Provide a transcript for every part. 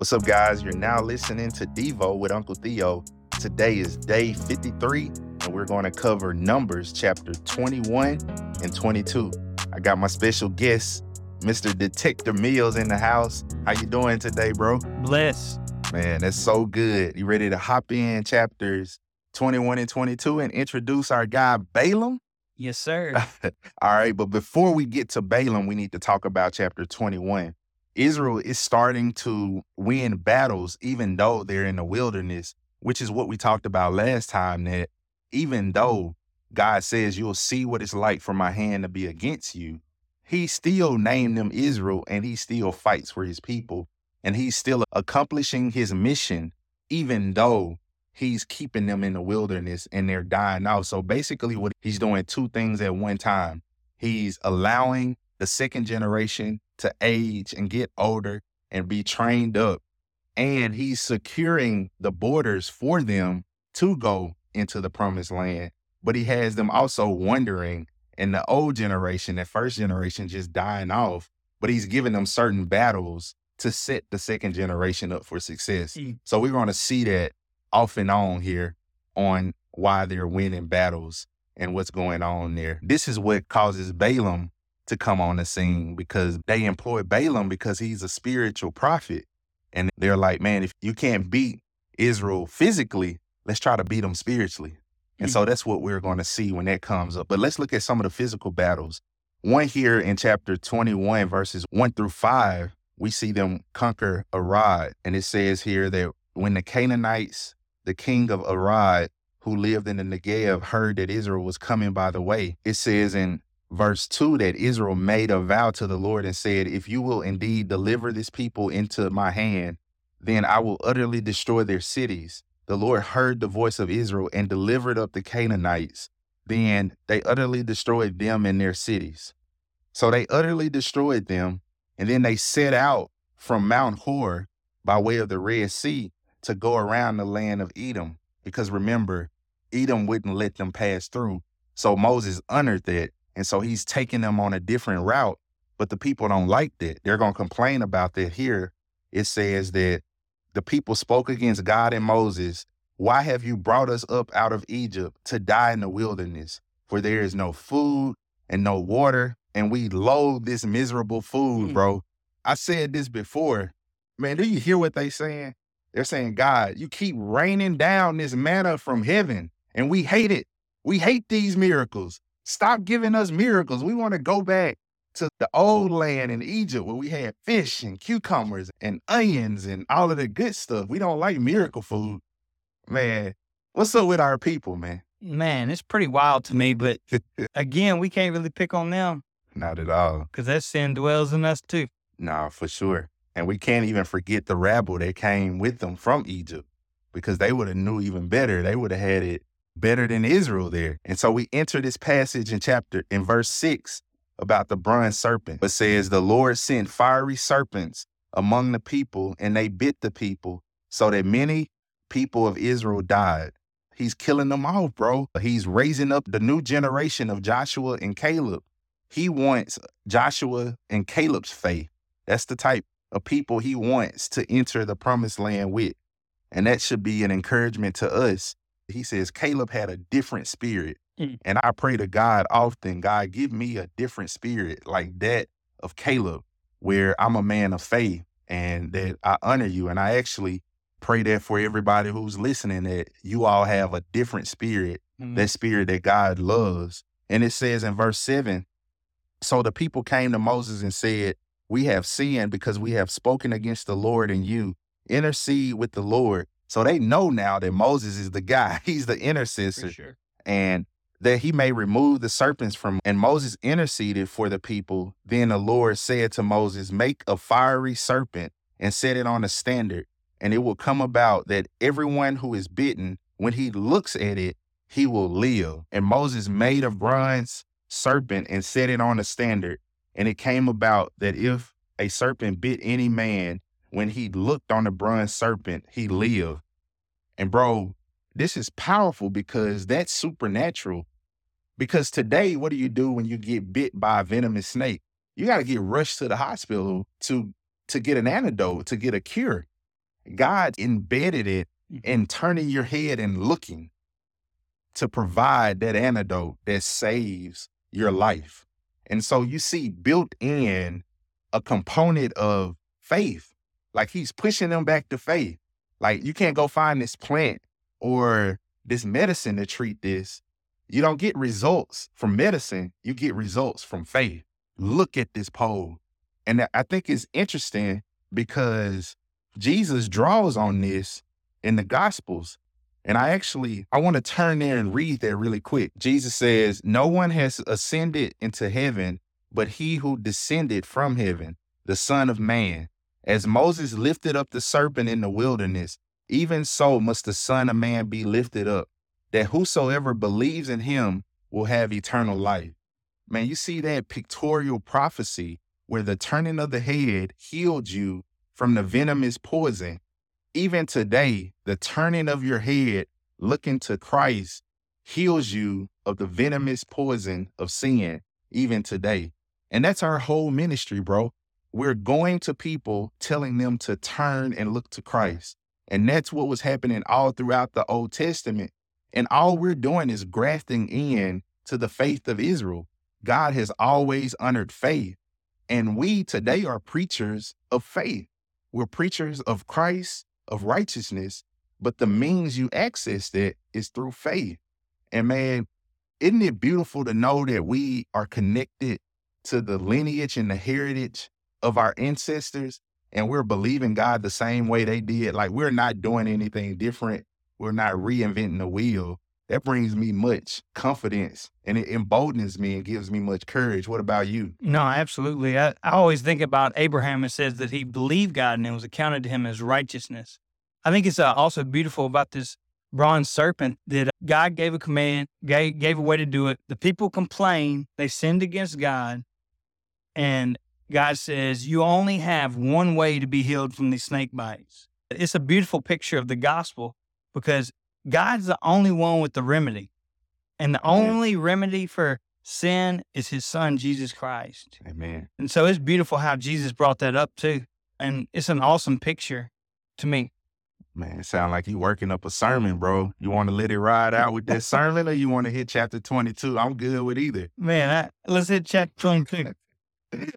What's up, guys? You're now listening to Devo with Uncle Theo. Today is day 53, and we're going to cover Numbers chapter 21 and 22. I got my special guest, Mr. Dustin Mills, in the house. How you doing today, bro? Bless. Man, that's so good. You ready to hop in chapters 21 and 22 and introduce our guy Balaam? Yes, sir. All right, but before we get to Balaam, we need to talk about chapter 21. Israel is starting to win battles even though they're in the wilderness, which is what we talked about last time that even though God says you'll see what it's like for my hand to be against you, he still named them Israel and he still fights for his people and he's still accomplishing his mission even though he's keeping them in the wilderness and they're dying out. So basically, what he's doing two things at one time. He's allowing the second generation to age and get older and be trained up. And he's securing the borders for them to go into the promised land. But he has them also wondering in the old generation, that first generation just dying off, but he's giving them certain battles to set the second generation up for success. Mm. So we're going to see that off and on here on why they're winning battles and what's going on there. This is what causes Balaam to come on the scene because they employ Balaam because he's a spiritual prophet. And they're like, man, if you can't beat Israel physically, let's try to beat them spiritually. And hmm. so that's what we're going to see when that comes up. But let's look at some of the physical battles. One here in chapter 21, verses 1 through 5, we see them conquer Arad. And it says here that when the Canaanites, the king of Arad, who lived in the Negev, heard that Israel was coming by the way, it says in verse 2 that Israel made a vow to the Lord and said, If you will indeed deliver this people into my hand, then I will utterly destroy their cities. The Lord heard the voice of Israel and delivered up the Canaanites. Then they utterly destroyed them and their cities. So they utterly destroyed them, and then they set out from Mount Hor by way of the Red Sea to go around the land of Edom. Because remember, Edom wouldn't let them pass through. So Moses honored that. And so he's taking them on a different route. But the people don't like that. They're going to complain about that here. It says that the people spoke against God and Moses. Why have you brought us up out of Egypt to die in the wilderness? For there is no food and no water, and we loathe this miserable food, Mm. bro. I said this before. Man, do you hear what they're saying? They're saying, God, you keep raining down this manna from heaven, and we hate it. We hate these miracles. Stop giving us miracles. We want to go back to the old land in Egypt where we had fish and cucumbers and onions and all of the good stuff. We don't like miracle food. Man, what's up with our people, man? Man, it's pretty wild to me, but again, we can't really pick on them Not at all. because that sin dwells in us too. Nah, for sure. And we can't even forget the rabble that came with them from Egypt because they would have knew even better. They would have had it better than Israel there. And so we enter this passage in chapter in verse 6 about the bronze serpent. It says the Lord sent fiery serpents among the people and they bit the people so that many people of Israel died. He's killing them off, bro. He's raising up the new generation of Joshua and Caleb. He wants Joshua and Caleb's faith. That's the type of people he wants to enter the promised land with. And that should be an encouragement to us. He says Caleb had a different spirit. Mm. And I pray to God often, God, give me a different spirit like that of Caleb, where I'm a man of faith and that I honor you. And I actually pray that for everybody who's listening, that you all have a different spirit Mm. that spirit that God loves. And it says in verse 7 So the people came to Moses and said, We have sinned because we have spoken against the Lord and you. Intercede with the Lord. So they know now that Moses is the guy, he's the intercessor, sure. and that he may remove the serpents from. And Moses interceded for the people. Then the Lord said to Moses, Make a fiery serpent and set it on a standard. And it will come about that everyone who is bitten, when he looks at it, he will live. And Moses made a bronze serpent and set it on a standard. And it came about that if a serpent bit any man, when he looked on the bronze serpent, he lived. And bro, this is powerful because that's supernatural. Because today, what do you do when you get bit by a venomous snake? You got to get rushed to the hospital to to get an antidote, to get a cure. God embedded it Mhm. in turning your head and looking to provide that antidote that saves your life. And so you see built in a component of faith. Like he's pushing them back to faith. Like you can't go find this plant or this medicine to treat this. You don't get results from medicine, you get results from faith. Look at this pole. And I think it's interesting because Jesus draws on this in the gospels. And I actually I want to turn there and read that really quick. Jesus says, "No one has ascended into heaven but he who descended from heaven, the Son of man. As Moses lifted up the serpent in the wilderness, even so must the Son of man be lifted up, that whosoever believes in him will have eternal life." Man, you see that pictorial prophecy where the turning of the head healed you from the venomous poison even today, the turning of your head looking to Christ heals you of the venomous poison of sin, even today. And that's our whole ministry, bro. We're going to people telling them to turn and look to Christ. And that's what was happening all throughout the Old Testament. And all we're doing is grafting in to the faith of Israel. God has always honored faith. And we today are preachers of faith. We're preachers of Christ of righteousness, but the means you access that is through faith. And man, isn't it beautiful to know that we are connected to the lineage and the heritage of our ancestors and we're believing God the same way they did? Like we're not doing anything different. We're not reinventing the wheel. That brings me much confidence and it emboldens me and gives me much courage. What about you? No, absolutely. I, I always think about Abraham. It says that he believed God and it was accounted to him as righteousness. I think it's uh, also beautiful about this bronze serpent that uh, God gave a command, gave, gave a way to do it. The people complained, they sinned against God, and God says, You only have one way to be healed from these snake bites. It's a beautiful picture of the gospel because God's the only one with the remedy. And the only remedy for sin is his son, Jesus Christ. Amen. And so it's beautiful how Jesus brought that up too. And it's an awesome picture to me. Man, it sound like you working up a sermon, bro. You want to let it ride out with that sermon or you want to hit chapter 22? I'm good with either. Man, I, let's hit chapter 22.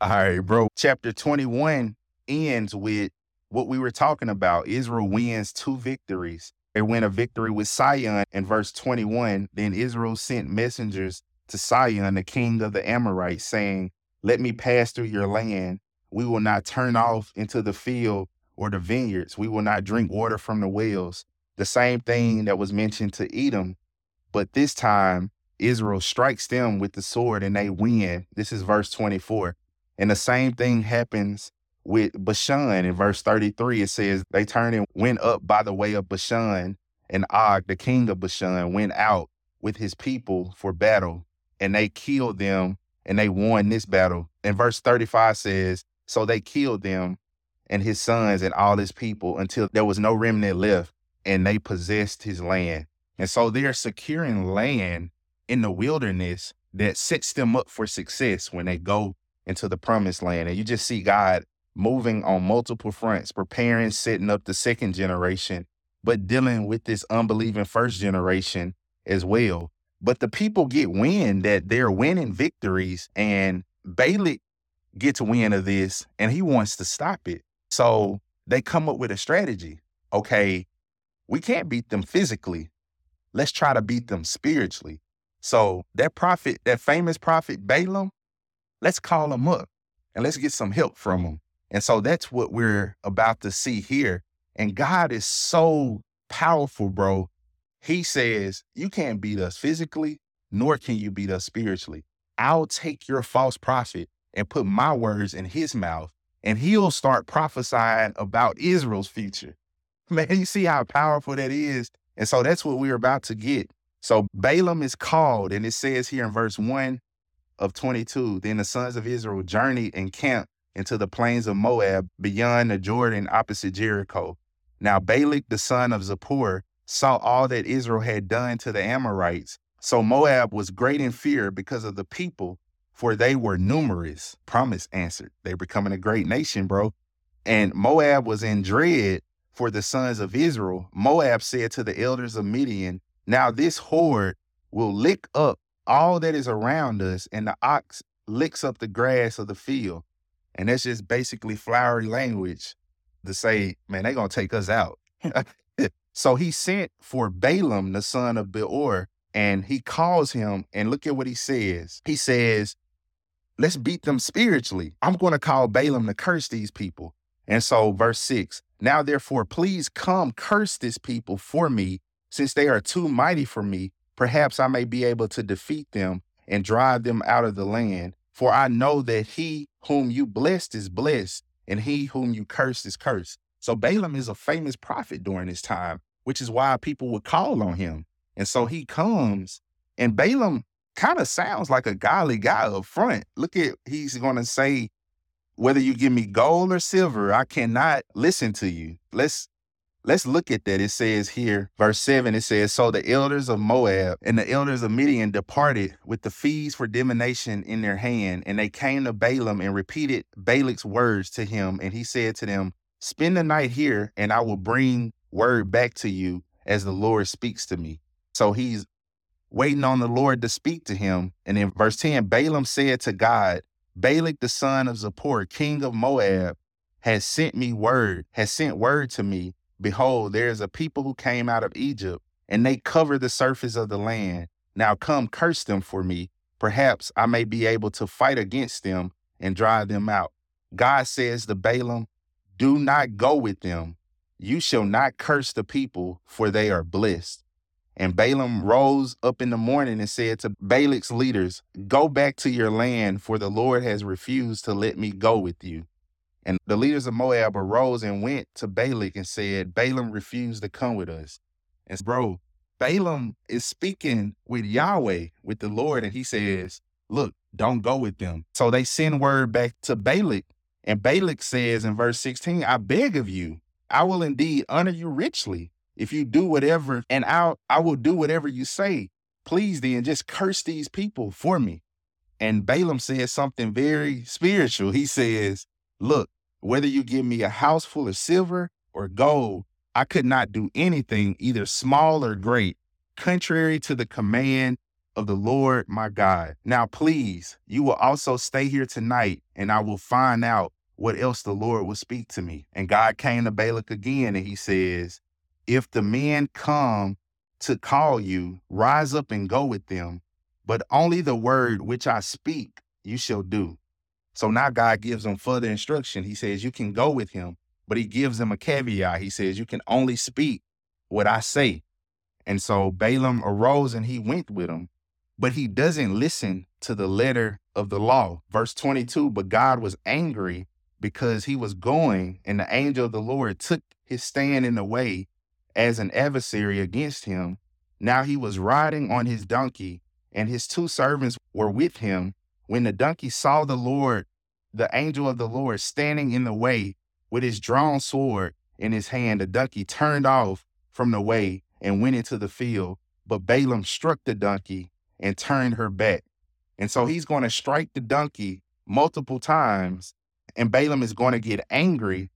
All right, bro. Chapter 21 ends with what we were talking about. Israel wins two victories. They win a victory with Sihon in verse 21. Then Israel sent messengers to Sihon, the king of the Amorites, saying, Let me pass through your land. We will not turn off into the field or the vineyards. We will not drink water from the wells. The same thing that was mentioned to Edom. But this time, Israel strikes them with the sword and they win. This is verse 24. And the same thing happens with Bashan in verse 33. It says, They turned and went up by the way of Bashan, and Og, the king of Bashan, went out with his people for battle, and they killed them and they won this battle. And verse 35 says, So they killed them and his sons and all his people until there was no remnant left, and they possessed his land. And so they're securing land in the wilderness that sets them up for success when they go into the promised land. And you just see God moving on multiple fronts, preparing, setting up the second generation, but dealing with this unbelieving first generation as well. But the people get wind that they're winning victories, and Balak gets wind of this and he wants to stop it. So they come up with a strategy. Okay, we can't beat them physically. Let's try to beat them spiritually. So that prophet, that famous prophet Balaam, let's call him up and let's get some help from him. And so that's what we're about to see here. And God is so powerful, bro. He says, You can't beat us physically, nor can you beat us spiritually. I'll take your false prophet and put my words in his mouth, and he'll start prophesying about Israel's future. Man, you see how powerful that is? And so that's what we're about to get. So Balaam is called, and it says here in verse 1 of 22 Then the sons of Israel journeyed and camped into the plains of Moab beyond the Jordan opposite Jericho. Now Balak, the son of Zippor, saw all that Israel had done to the Amorites. So Moab was great in fear because of the people, for they were numerous. Promise answered. They're becoming a great nation, bro. And Moab was in dread for the sons of Israel, Moab said to the elders of Midian, Now this horde will lick up all that is around us, and the ox licks up the grass of the field. And that's just basically flowery language to say, man, they're going to take us out. so he sent for Balaam, the son of Beor, and he calls him, and look at what he says. He says, Let's beat them spiritually. I'm going to call Balaam to curse these people. And so, verse six, now therefore, please come curse this people for me, since they are too mighty for me. Perhaps I may be able to defeat them and drive them out of the land. For I know that he whom you blessed is blessed, and he whom you cursed is cursed. So Balaam is a famous prophet during this time, which is why people would call on him. And so he comes, and Balaam kind of sounds like a godly guy up front. Look at, he's going to say, whether you give me gold or silver, I cannot listen to you. Let's Let's look at that. It says here, verse 7, it says, So the elders of Moab and the elders of Midian departed with the fees for divination in their hand, and they came to Balaam and repeated Balak's words to him. And he said to them, Spend the night here, and I will bring word back to you as the Lord speaks to me. So he's waiting on the Lord to speak to him. And in verse 10, Balaam said to God, Balak the son of Zippor, king of Moab, has sent me word, has sent word to me Behold, there is a people who came out of Egypt, and they cover the surface of the land. Now come, curse them for me. Perhaps I may be able to fight against them and drive them out. God says to Balaam, Do not go with them. You shall not curse the people, for they are blessed. And Balaam rose up in the morning and said to Balak's leaders, Go back to your land, for the Lord has refused to let me go with you. And the leaders of Moab arose and went to Balak and said, Balaam refused to come with us. And bro, Balaam is speaking with Yahweh, with the Lord, and he says, Look, don't go with them. So they send word back to Balak. And Balak says in verse 16, I beg of you, I will indeed honor you richly if you do whatever, and I'll, I will do whatever you say. Please then just curse these people for me. And Balaam says something very spiritual. He says, Look, whether you give me a house full of silver or gold, I could not do anything, either small or great, contrary to the command of the Lord my God. Now, please, you will also stay here tonight, and I will find out what else the Lord will speak to me. And God came to Balak again, and he says, If the men come to call you, rise up and go with them, but only the word which I speak you shall do. So now God gives him further instruction. He says, You can go with him, but he gives him a caveat. He says, You can only speak what I say. And so Balaam arose and he went with him, but he doesn't listen to the letter of the law. Verse 22 But God was angry because he was going, and the angel of the Lord took his stand in the way as an adversary against him. Now he was riding on his donkey, and his two servants were with him when the donkey saw the Lord, the angel of the Lord, standing in the way with his drawn sword in his hand, the donkey turned off from the way and went into the field. But Balaam struck the donkey and turned her back. And so he's going to strike the donkey multiple times, and Balaam is going to get angry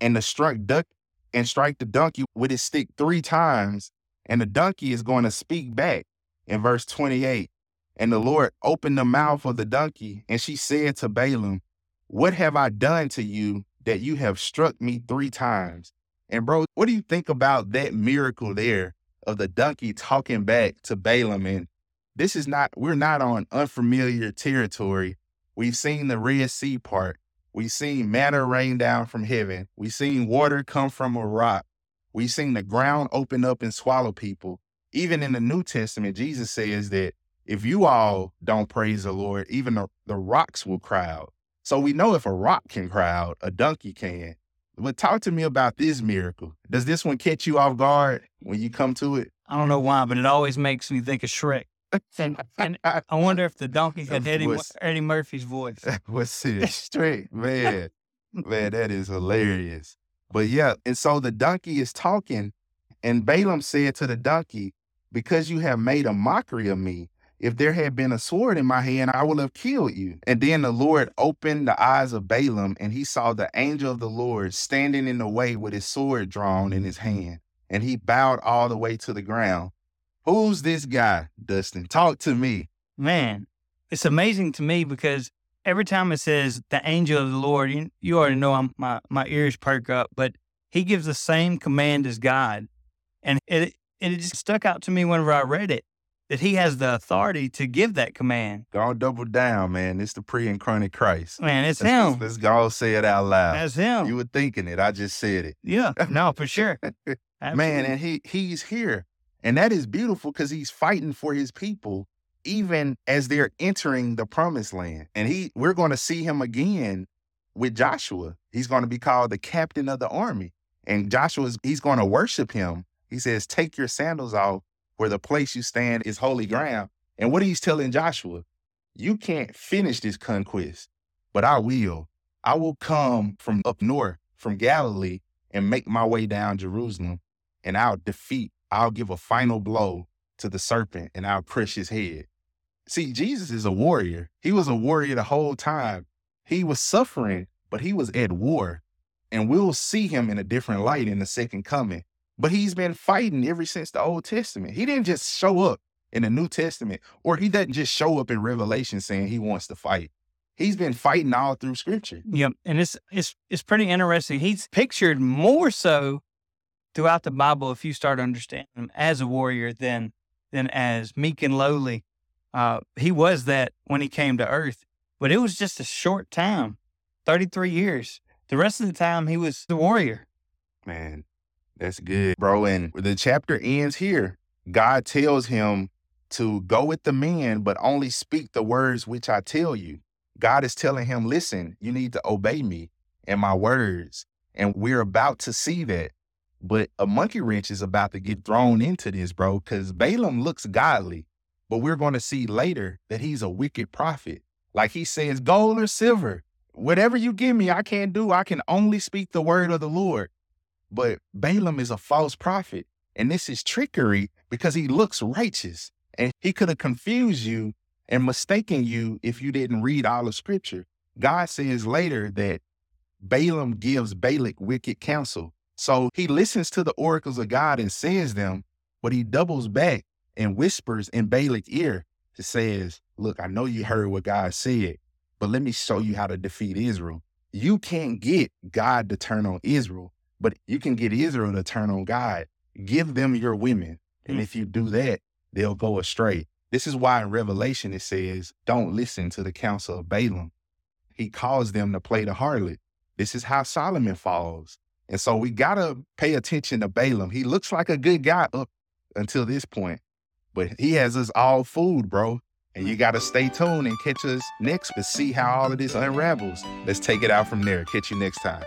and the struck duck and strike the donkey with his stick three times, and the donkey is going to speak back in verse 28. And the Lord opened the mouth of the donkey, and she said to Balaam, What have I done to you that you have struck me three times? And bro, what do you think about that miracle there of the donkey talking back to Balaam? And this is not, we're not on unfamiliar territory. We've seen the Red Sea part. We've seen manna rain down from heaven. We've seen water come from a rock. We've seen the ground open up and swallow people. Even in the New Testament, Jesus says that if you all don't praise the Lord, even the, the rocks will cry out. So we know if a rock can cry out, a donkey can. But talk to me about this miracle. Does this one catch you off guard when you come to it? I don't know why, but it always makes me think of Shrek. And, and I wonder if the donkey had Eddie, Eddie Murphy's voice. What's it? Straight, man. man, that is hilarious. But yeah, and so the donkey is talking, and Balaam said to the donkey, Because you have made a mockery of me if there had been a sword in my hand, I would have killed you. And then the Lord opened the eyes of Balaam, and he saw the angel of the Lord standing in the way with his sword drawn in his hand. And he bowed all the way to the ground. Who's this guy, Dustin? Talk to me. Man, it's amazing to me because every time it says the angel of the Lord, you, you already know I'm, my, my ears perk up, but he gives the same command as God. And it, it just stuck out to me whenever I read it that he has the authority to give that command. Go on, double down, man. It's the pre-incarnate Christ. Man, it's let's, him. Let's, let's go say it out loud. That's him. You were thinking it. I just said it. Yeah, no, for sure. man, and he he's here. And that is beautiful because he's fighting for his people, even as they're entering the promised land. And he we're going to see him again with Joshua. He's going to be called the captain of the army. And Joshua's he's going to worship him. He says, Take your sandals off where the place you stand is holy ground. And what he's telling Joshua, you can't finish this conquest, but I will. I will come from up north, from Galilee, and make my way down Jerusalem, and I'll defeat, I'll give a final blow to the serpent, and I'll crush his head. See, Jesus is a warrior. He was a warrior the whole time. He was suffering, but he was at war. And we'll see him in a different light in the second coming. But he's been fighting ever since the Old Testament. He didn't just show up in the New Testament, or he doesn't just show up in Revelation saying he wants to fight. He's been fighting all through scripture. Yep. And it's it's it's pretty interesting. He's pictured more so throughout the Bible if you start understanding him as a warrior than than as meek and lowly. Uh, he was that when he came to earth, but it was just a short time, 33 years. The rest of the time he was the warrior. Man, that's mm-hmm. good, bro. And the chapter ends here. God tells him to go with the men, but only speak the words which I tell you. God is telling him, listen, you need to obey me and my words. And we're about to see that. But a monkey wrench is about to get thrown into this, bro, because Balaam looks godly, but we're going to see later that he's a wicked prophet. Like he says, gold or silver, whatever you give me, I can't do. I can only speak the word of the Lord. But Balaam is a false prophet. And this is trickery because he looks righteous. And he could have confused you and mistaken you if you didn't read all of scripture. God says later that Balaam gives Balak wicked counsel. So he listens to the oracles of God and says them, but he doubles back and whispers in Balak's ear to says, Look, I know you heard what God said, but let me show you how to defeat Israel. You can't get God to turn on Israel, but you can get Israel to turn on God. Give them your women. And Mm. if you do that, they'll go astray. This is why in Revelation it says, Don't listen to the counsel of Balaam. He caused them to play the harlot. This is how Solomon falls. And so we got to pay attention to Balaam. He looks like a good guy up until this point, but he has us all fooled, bro. And you got to stay tuned and catch us next to see how all of this unravels. Let's take it out from there. Catch you next time.